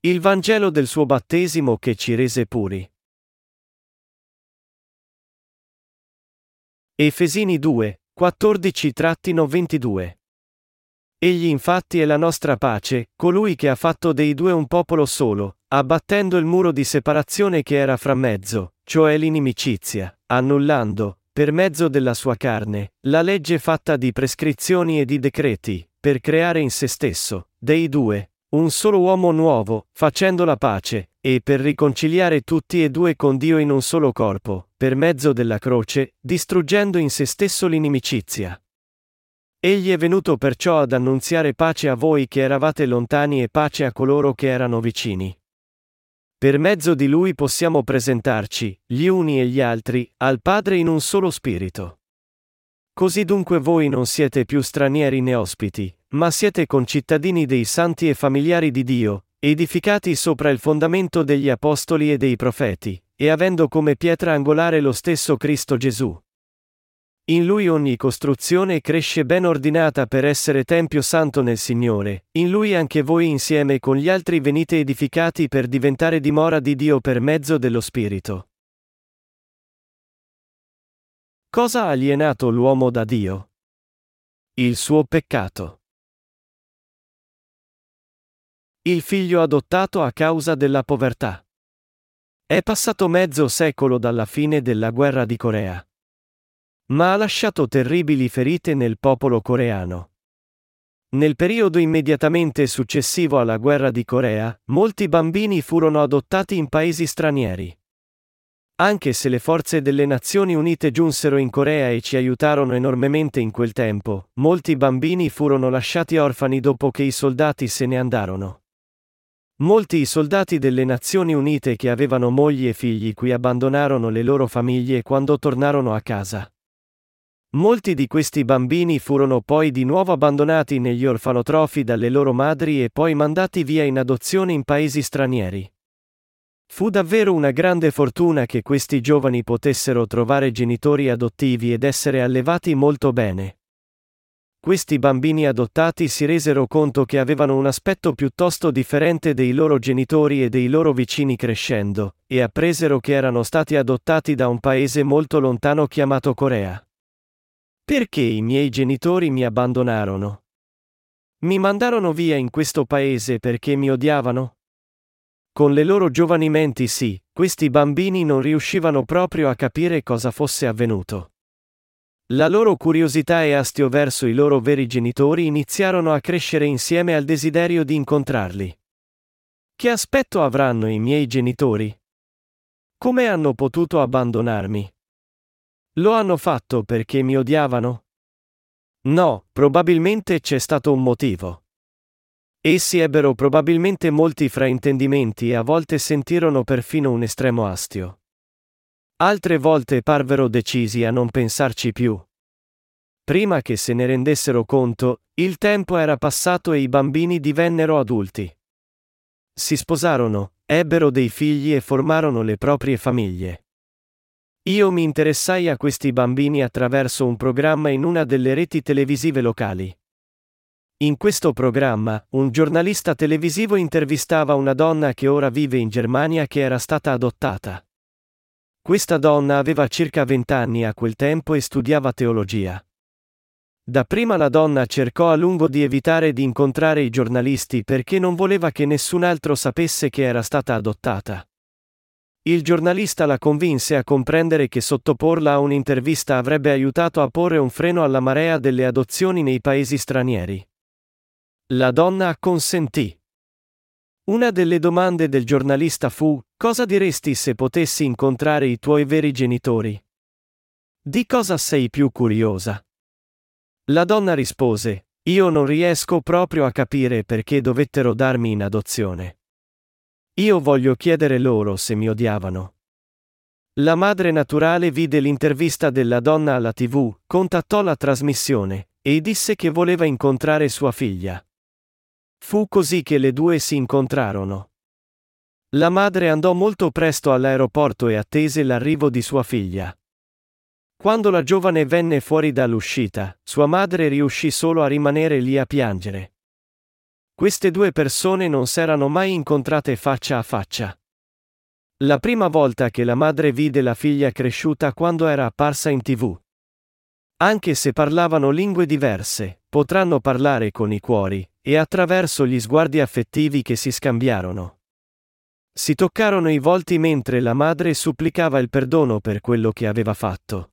Il Vangelo del suo battesimo che ci rese puri. Efesini 2, 14-22. Egli infatti è la nostra pace, colui che ha fatto dei due un popolo solo, abbattendo il muro di separazione che era fra mezzo, cioè l'inimicizia, annullando, per mezzo della sua carne, la legge fatta di prescrizioni e di decreti, per creare in se stesso, dei due, un solo uomo nuovo, facendo la pace, e per riconciliare tutti e due con Dio in un solo corpo, per mezzo della croce, distruggendo in se stesso l'inimicizia. Egli è venuto perciò ad annunziare pace a voi che eravate lontani e pace a coloro che erano vicini. Per mezzo di lui possiamo presentarci, gli uni e gli altri, al Padre in un solo spirito. Così dunque voi non siete più stranieri né ospiti, ma siete concittadini dei santi e familiari di Dio, edificati sopra il fondamento degli apostoli e dei profeti, e avendo come pietra angolare lo stesso Cristo Gesù. In lui ogni costruzione cresce ben ordinata per essere Tempio Santo nel Signore, in lui anche voi insieme con gli altri venite edificati per diventare dimora di Dio per mezzo dello Spirito. Cosa ha alienato l'uomo da Dio? Il suo peccato. Il figlio adottato a causa della povertà. È passato mezzo secolo dalla fine della guerra di Corea. Ma ha lasciato terribili ferite nel popolo coreano. Nel periodo immediatamente successivo alla guerra di Corea, molti bambini furono adottati in paesi stranieri. Anche se le forze delle Nazioni Unite giunsero in Corea e ci aiutarono enormemente in quel tempo, molti bambini furono lasciati orfani dopo che i soldati se ne andarono. Molti i soldati delle Nazioni Unite che avevano mogli e figli qui abbandonarono le loro famiglie quando tornarono a casa. Molti di questi bambini furono poi di nuovo abbandonati negli orfanotrofi dalle loro madri e poi mandati via in adozione in paesi stranieri. Fu davvero una grande fortuna che questi giovani potessero trovare genitori adottivi ed essere allevati molto bene. Questi bambini adottati si resero conto che avevano un aspetto piuttosto differente dei loro genitori e dei loro vicini crescendo, e appresero che erano stati adottati da un paese molto lontano chiamato Corea. Perché i miei genitori mi abbandonarono? Mi mandarono via in questo paese perché mi odiavano? Con le loro giovani menti sì, questi bambini non riuscivano proprio a capire cosa fosse avvenuto. La loro curiosità e astio verso i loro veri genitori iniziarono a crescere insieme al desiderio di incontrarli. Che aspetto avranno i miei genitori? Come hanno potuto abbandonarmi? Lo hanno fatto perché mi odiavano? No, probabilmente c'è stato un motivo. Essi ebbero probabilmente molti fraintendimenti e a volte sentirono perfino un estremo astio. Altre volte parvero decisi a non pensarci più. Prima che se ne rendessero conto, il tempo era passato e i bambini divennero adulti. Si sposarono, ebbero dei figli e formarono le proprie famiglie. Io mi interessai a questi bambini attraverso un programma in una delle reti televisive locali. In questo programma, un giornalista televisivo intervistava una donna che ora vive in Germania che era stata adottata. Questa donna aveva circa vent'anni a quel tempo e studiava teologia. Dapprima la donna cercò a lungo di evitare di incontrare i giornalisti perché non voleva che nessun altro sapesse che era stata adottata. Il giornalista la convinse a comprendere che sottoporla a un'intervista avrebbe aiutato a porre un freno alla marea delle adozioni nei paesi stranieri. La donna acconsentì. Una delle domande del giornalista fu, cosa diresti se potessi incontrare i tuoi veri genitori? Di cosa sei più curiosa? La donna rispose, io non riesco proprio a capire perché dovettero darmi in adozione. Io voglio chiedere loro se mi odiavano. La madre naturale vide l'intervista della donna alla tv, contattò la trasmissione, e disse che voleva incontrare sua figlia. Fu così che le due si incontrarono. La madre andò molto presto all'aeroporto e attese l'arrivo di sua figlia. Quando la giovane venne fuori dall'uscita, sua madre riuscì solo a rimanere lì a piangere. Queste due persone non s'erano mai incontrate faccia a faccia. La prima volta che la madre vide la figlia cresciuta quando era apparsa in tv. Anche se parlavano lingue diverse, potranno parlare con i cuori, e attraverso gli sguardi affettivi che si scambiarono. Si toccarono i volti mentre la madre supplicava il perdono per quello che aveva fatto.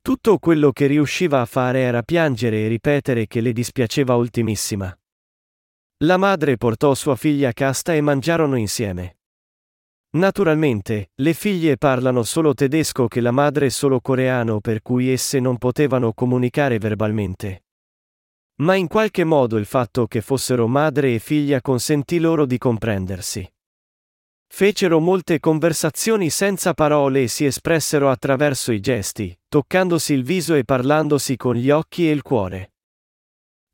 Tutto quello che riusciva a fare era piangere e ripetere che le dispiaceva ultimissima. La madre portò sua figlia a casta e mangiarono insieme. Naturalmente, le figlie parlano solo tedesco che la madre solo coreano per cui esse non potevano comunicare verbalmente. Ma in qualche modo il fatto che fossero madre e figlia consentì loro di comprendersi. Fecero molte conversazioni senza parole e si espressero attraverso i gesti, toccandosi il viso e parlandosi con gli occhi e il cuore.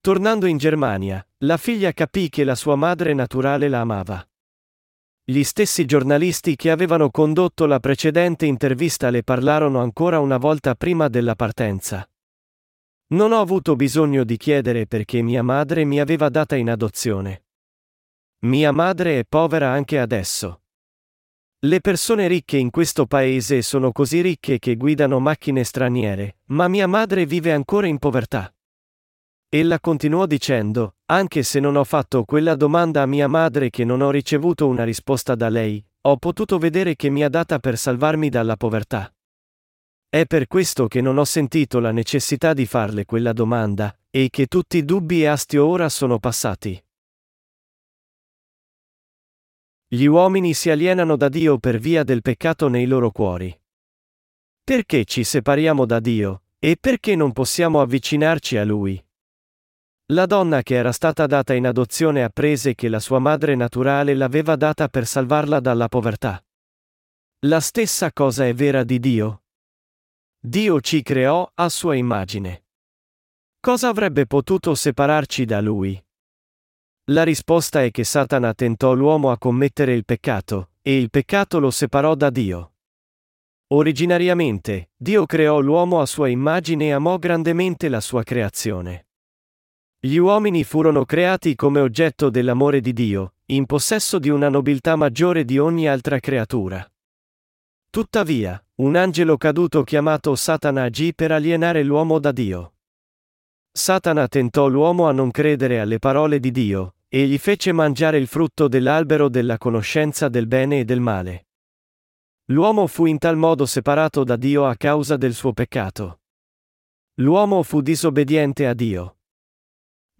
Tornando in Germania, la figlia capì che la sua madre naturale la amava. Gli stessi giornalisti che avevano condotto la precedente intervista le parlarono ancora una volta prima della partenza. Non ho avuto bisogno di chiedere perché mia madre mi aveva data in adozione. Mia madre è povera anche adesso. Le persone ricche in questo paese sono così ricche che guidano macchine straniere, ma mia madre vive ancora in povertà. Ella continuò dicendo, anche se non ho fatto quella domanda a mia madre che non ho ricevuto una risposta da lei, ho potuto vedere che mi ha data per salvarmi dalla povertà. È per questo che non ho sentito la necessità di farle quella domanda, e che tutti i dubbi e astio ora sono passati. Gli uomini si alienano da Dio per via del peccato nei loro cuori. Perché ci separiamo da Dio, e perché non possiamo avvicinarci a Lui? La donna che era stata data in adozione apprese che la sua madre naturale l'aveva data per salvarla dalla povertà. La stessa cosa è vera di Dio. Dio ci creò a sua immagine. Cosa avrebbe potuto separarci da Lui? La risposta è che Satana tentò l'uomo a commettere il peccato, e il peccato lo separò da Dio. Originariamente, Dio creò l'uomo a sua immagine e amò grandemente la sua creazione. Gli uomini furono creati come oggetto dell'amore di Dio, in possesso di una nobiltà maggiore di ogni altra creatura. Tuttavia, un angelo caduto chiamato Satana agì per alienare l'uomo da Dio. Satana tentò l'uomo a non credere alle parole di Dio, e gli fece mangiare il frutto dell'albero della conoscenza del bene e del male. L'uomo fu in tal modo separato da Dio a causa del suo peccato. L'uomo fu disobbediente a Dio.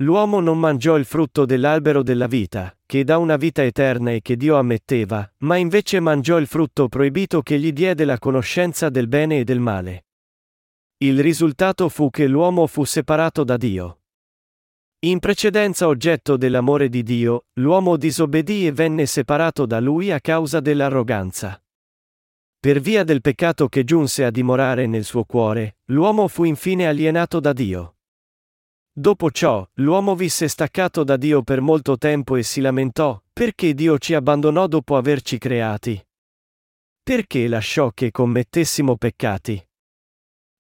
L'uomo non mangiò il frutto dell'albero della vita, che dà una vita eterna e che Dio ammetteva, ma invece mangiò il frutto proibito che gli diede la conoscenza del bene e del male. Il risultato fu che l'uomo fu separato da Dio. In precedenza oggetto dell'amore di Dio, l'uomo disobbedì e venne separato da lui a causa dell'arroganza. Per via del peccato che giunse a dimorare nel suo cuore, l'uomo fu infine alienato da Dio. Dopo ciò, l'uomo visse staccato da Dio per molto tempo e si lamentò, perché Dio ci abbandonò dopo averci creati? Perché lasciò che commettessimo peccati?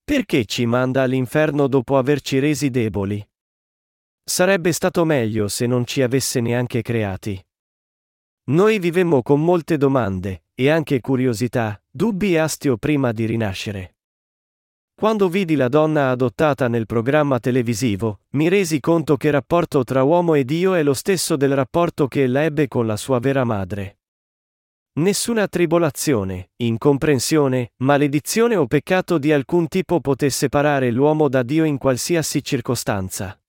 Perché ci manda all'inferno dopo averci resi deboli? Sarebbe stato meglio se non ci avesse neanche creati. Noi vivemmo con molte domande, e anche curiosità, dubbi e astio prima di rinascere. Quando vidi la donna adottata nel programma televisivo, mi resi conto che il rapporto tra uomo e Dio è lo stesso del rapporto che ella ebbe con la sua vera madre. Nessuna tribolazione, incomprensione, maledizione o peccato di alcun tipo poté separare l'uomo da Dio in qualsiasi circostanza.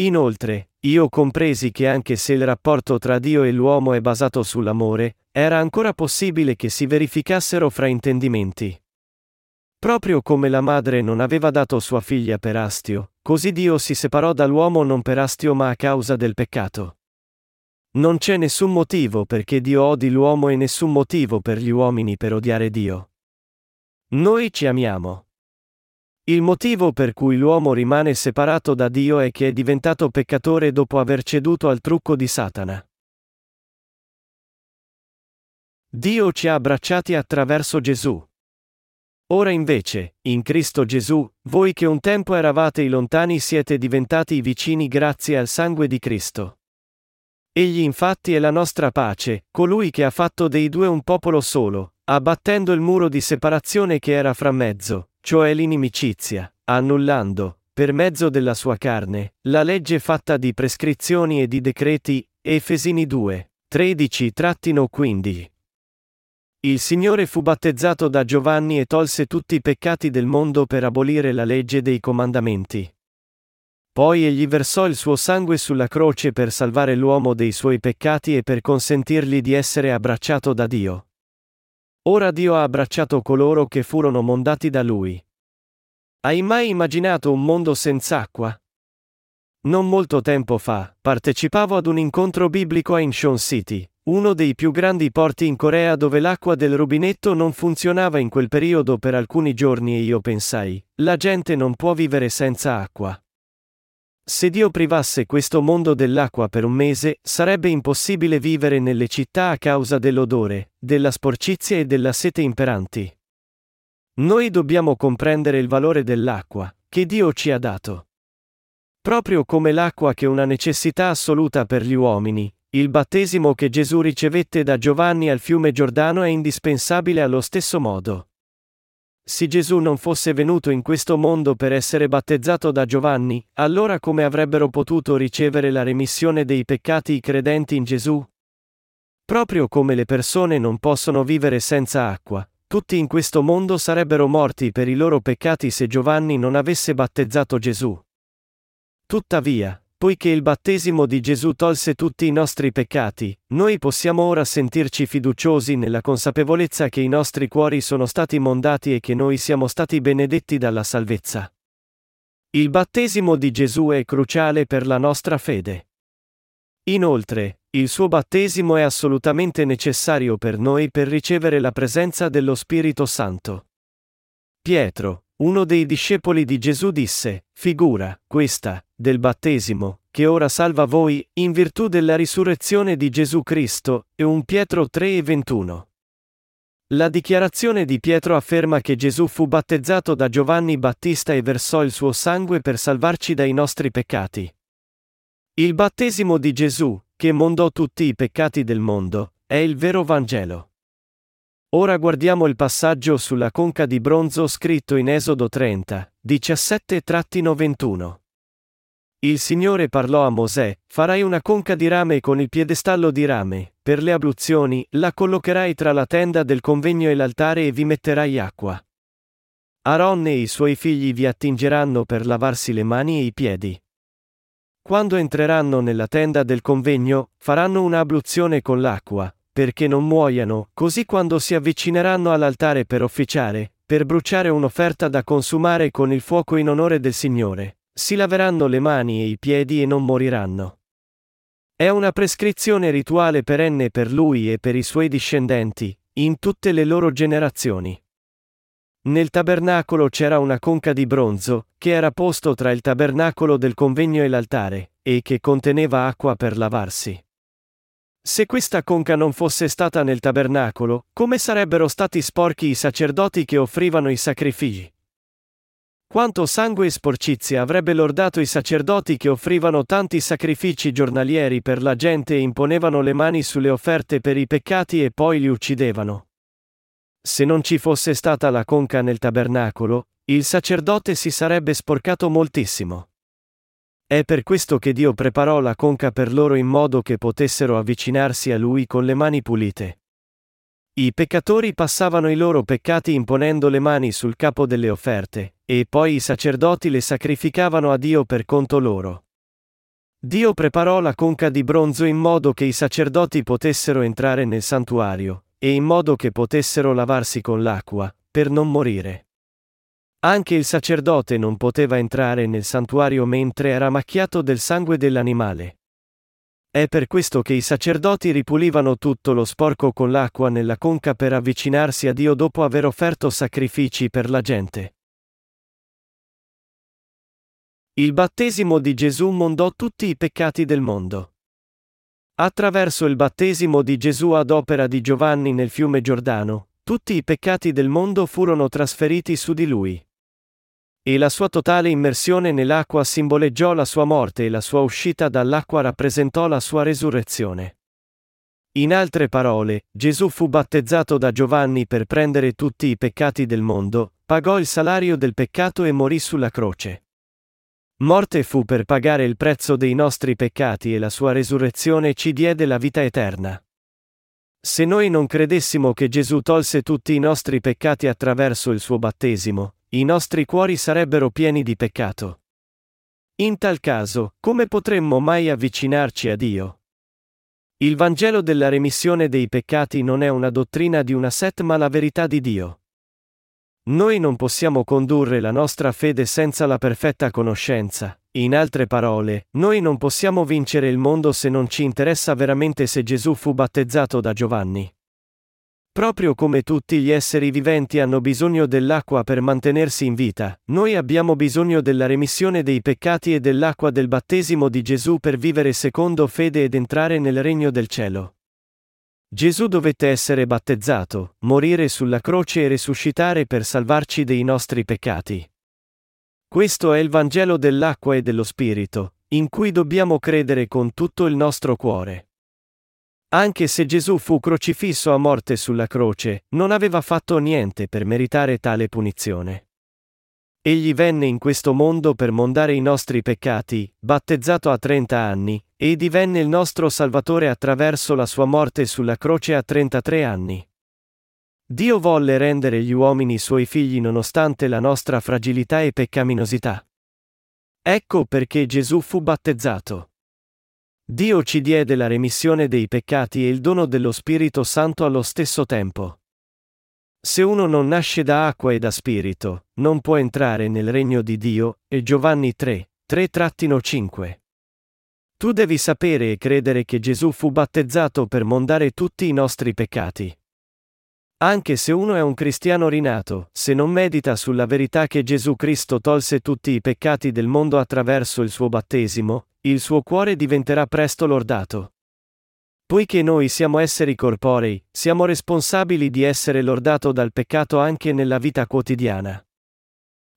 Inoltre, io compresi che anche se il rapporto tra Dio e l'uomo è basato sull'amore, era ancora possibile che si verificassero fraintendimenti. Proprio come la madre non aveva dato sua figlia per astio, così Dio si separò dall'uomo non per astio ma a causa del peccato. Non c'è nessun motivo perché Dio odi l'uomo e nessun motivo per gli uomini per odiare Dio. Noi ci amiamo. Il motivo per cui l'uomo rimane separato da Dio è che è diventato peccatore dopo aver ceduto al trucco di Satana. Dio ci ha abbracciati attraverso Gesù. Ora invece, in Cristo Gesù, voi che un tempo eravate i lontani siete diventati i vicini grazie al sangue di Cristo. Egli infatti è la nostra pace, colui che ha fatto dei due un popolo solo, abbattendo il muro di separazione che era fra mezzo, cioè l'inimicizia, annullando, per mezzo della sua carne, la legge fatta di prescrizioni e di decreti, Efesini 2, 13-15. Il Signore fu battezzato da Giovanni e tolse tutti i peccati del mondo per abolire la legge dei comandamenti. Poi egli versò il suo sangue sulla croce per salvare l'uomo dei suoi peccati e per consentirgli di essere abbracciato da Dio. Ora Dio ha abbracciato coloro che furono mondati da lui. Hai mai immaginato un mondo senza acqua? Non molto tempo fa, partecipavo ad un incontro biblico a Incheon City, uno dei più grandi porti in Corea dove l'acqua del rubinetto non funzionava in quel periodo per alcuni giorni e io pensai, la gente non può vivere senza acqua. Se Dio privasse questo mondo dell'acqua per un mese, sarebbe impossibile vivere nelle città a causa dell'odore, della sporcizia e della sete imperanti. Noi dobbiamo comprendere il valore dell'acqua, che Dio ci ha dato. Proprio come l'acqua che è una necessità assoluta per gli uomini, il battesimo che Gesù ricevette da Giovanni al fiume Giordano è indispensabile allo stesso modo. Se Gesù non fosse venuto in questo mondo per essere battezzato da Giovanni, allora come avrebbero potuto ricevere la remissione dei peccati i credenti in Gesù? Proprio come le persone non possono vivere senza acqua, tutti in questo mondo sarebbero morti per i loro peccati se Giovanni non avesse battezzato Gesù. Tuttavia, Poiché il battesimo di Gesù tolse tutti i nostri peccati, noi possiamo ora sentirci fiduciosi nella consapevolezza che i nostri cuori sono stati mondati e che noi siamo stati benedetti dalla salvezza. Il battesimo di Gesù è cruciale per la nostra fede. Inoltre, il suo battesimo è assolutamente necessario per noi per ricevere la presenza dello Spirito Santo. Pietro, uno dei discepoli di Gesù disse, figura, questa, del battesimo, che ora salva voi, in virtù della risurrezione di Gesù Cristo, e 1 Pietro 3 e 21. La dichiarazione di Pietro afferma che Gesù fu battezzato da Giovanni Battista e versò il suo sangue per salvarci dai nostri peccati. Il battesimo di Gesù, che mondò tutti i peccati del mondo, è il vero Vangelo. Ora guardiamo il passaggio sulla conca di bronzo scritto in Esodo 30, 17-21. Il Signore parlò a Mosè, farai una conca di rame con il piedestallo di rame, per le abluzioni, la collocherai tra la tenda del convegno e l'altare e vi metterai acqua. Aaron e i suoi figli vi attingeranno per lavarsi le mani e i piedi. Quando entreranno nella tenda del convegno, faranno una abluzione con l'acqua, perché non muoiano, così quando si avvicineranno all'altare per officiare, per bruciare un'offerta da consumare con il fuoco in onore del Signore, si laveranno le mani e i piedi e non moriranno. È una prescrizione rituale perenne per lui e per i suoi discendenti, in tutte le loro generazioni. Nel tabernacolo c'era una conca di bronzo, che era posto tra il tabernacolo del convegno e l'altare, e che conteneva acqua per lavarsi. Se questa conca non fosse stata nel tabernacolo, come sarebbero stati sporchi i sacerdoti che offrivano i sacrifici? Quanto sangue e sporcizia avrebbe lordato i sacerdoti che offrivano tanti sacrifici giornalieri per la gente e imponevano le mani sulle offerte per i peccati e poi li uccidevano. Se non ci fosse stata la conca nel tabernacolo, il sacerdote si sarebbe sporcato moltissimo. È per questo che Dio preparò la conca per loro in modo che potessero avvicinarsi a Lui con le mani pulite. I peccatori passavano i loro peccati imponendo le mani sul capo delle offerte, e poi i sacerdoti le sacrificavano a Dio per conto loro. Dio preparò la conca di bronzo in modo che i sacerdoti potessero entrare nel santuario, e in modo che potessero lavarsi con l'acqua, per non morire. Anche il sacerdote non poteva entrare nel santuario mentre era macchiato del sangue dell'animale. È per questo che i sacerdoti ripulivano tutto lo sporco con l'acqua nella conca per avvicinarsi a Dio dopo aver offerto sacrifici per la gente. Il battesimo di Gesù mondò tutti i peccati del mondo. Attraverso il battesimo di Gesù ad opera di Giovanni nel fiume Giordano, tutti i peccati del mondo furono trasferiti su di lui. E la sua totale immersione nell'acqua simboleggiò la sua morte e la sua uscita dall'acqua rappresentò la sua resurrezione. In altre parole, Gesù fu battezzato da Giovanni per prendere tutti i peccati del mondo, pagò il salario del peccato e morì sulla croce. Morte fu per pagare il prezzo dei nostri peccati e la sua resurrezione ci diede la vita eterna. Se noi non credessimo che Gesù tolse tutti i nostri peccati attraverso il suo battesimo, i nostri cuori sarebbero pieni di peccato. In tal caso, come potremmo mai avvicinarci a Dio? Il Vangelo della remissione dei peccati non è una dottrina di una set ma la verità di Dio. Noi non possiamo condurre la nostra fede senza la perfetta conoscenza, in altre parole, noi non possiamo vincere il mondo se non ci interessa veramente se Gesù fu battezzato da Giovanni. Proprio come tutti gli esseri viventi hanno bisogno dell'acqua per mantenersi in vita, noi abbiamo bisogno della remissione dei peccati e dell'acqua del battesimo di Gesù per vivere secondo fede ed entrare nel regno del cielo. Gesù dovette essere battezzato, morire sulla croce e risuscitare per salvarci dei nostri peccati. Questo è il Vangelo dell'acqua e dello Spirito, in cui dobbiamo credere con tutto il nostro cuore. Anche se Gesù fu crocifisso a morte sulla croce, non aveva fatto niente per meritare tale punizione. Egli venne in questo mondo per mondare i nostri peccati, battezzato a 30 anni, e divenne il nostro Salvatore attraverso la sua morte sulla croce a 33 anni. Dio volle rendere gli uomini suoi figli nonostante la nostra fragilità e peccaminosità. Ecco perché Gesù fu battezzato. Dio ci diede la remissione dei peccati e il dono dello Spirito Santo allo stesso tempo. Se uno non nasce da acqua e da spirito, non può entrare nel regno di Dio, e Giovanni 3, 3-5. Tu devi sapere e credere che Gesù fu battezzato per mondare tutti i nostri peccati. Anche se uno è un cristiano rinato, se non medita sulla verità che Gesù Cristo tolse tutti i peccati del mondo attraverso il suo battesimo, il suo cuore diventerà presto lordato. Poiché noi siamo esseri corporei, siamo responsabili di essere lordato dal peccato anche nella vita quotidiana.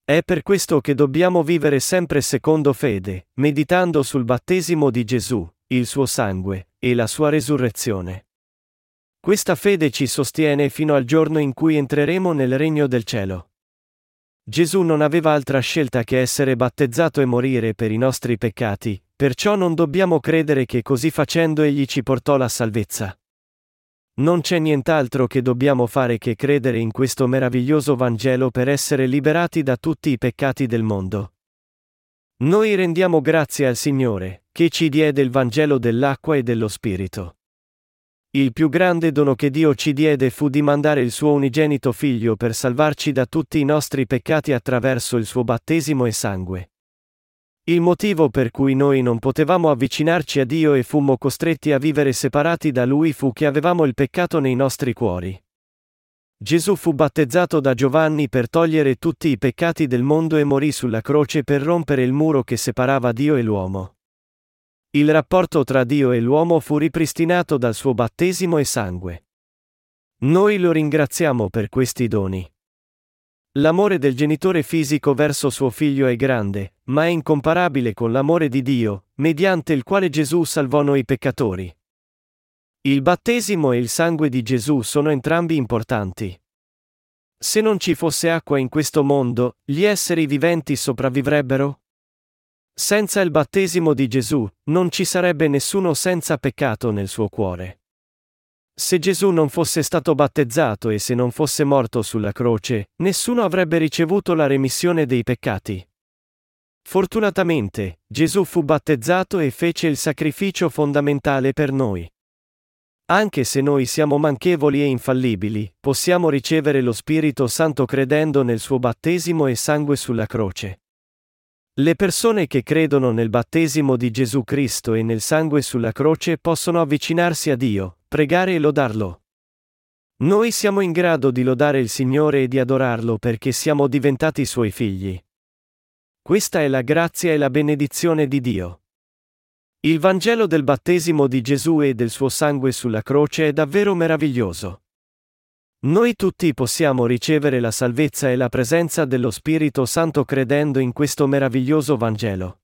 È per questo che dobbiamo vivere sempre secondo fede, meditando sul battesimo di Gesù, il suo sangue, e la sua resurrezione. Questa fede ci sostiene fino al giorno in cui entreremo nel regno del cielo. Gesù non aveva altra scelta che essere battezzato e morire per i nostri peccati, Perciò non dobbiamo credere che così facendo egli ci portò la salvezza. Non c'è nient'altro che dobbiamo fare che credere in questo meraviglioso Vangelo per essere liberati da tutti i peccati del mondo. Noi rendiamo grazie al Signore, che ci diede il Vangelo dell'acqua e dello Spirito. Il più grande dono che Dio ci diede fu di mandare il suo unigenito figlio per salvarci da tutti i nostri peccati attraverso il suo battesimo e sangue. Il motivo per cui noi non potevamo avvicinarci a Dio e fummo costretti a vivere separati da Lui fu che avevamo il peccato nei nostri cuori. Gesù fu battezzato da Giovanni per togliere tutti i peccati del mondo e morì sulla croce per rompere il muro che separava Dio e l'uomo. Il rapporto tra Dio e l'uomo fu ripristinato dal suo battesimo e sangue. Noi lo ringraziamo per questi doni. L'amore del genitore fisico verso suo figlio è grande, ma è incomparabile con l'amore di Dio, mediante il quale Gesù salvò noi peccatori. Il battesimo e il sangue di Gesù sono entrambi importanti. Se non ci fosse acqua in questo mondo, gli esseri viventi sopravvivrebbero? Senza il battesimo di Gesù, non ci sarebbe nessuno senza peccato nel suo cuore. Se Gesù non fosse stato battezzato e se non fosse morto sulla croce, nessuno avrebbe ricevuto la remissione dei peccati. Fortunatamente, Gesù fu battezzato e fece il sacrificio fondamentale per noi. Anche se noi siamo manchevoli e infallibili, possiamo ricevere lo Spirito Santo credendo nel suo battesimo e sangue sulla croce. Le persone che credono nel battesimo di Gesù Cristo e nel sangue sulla croce possono avvicinarsi a Dio, pregare e lodarlo. Noi siamo in grado di lodare il Signore e di adorarlo perché siamo diventati suoi figli. Questa è la grazia e la benedizione di Dio. Il Vangelo del battesimo di Gesù e del suo sangue sulla croce è davvero meraviglioso. Noi tutti possiamo ricevere la salvezza e la presenza dello Spirito Santo credendo in questo meraviglioso Vangelo.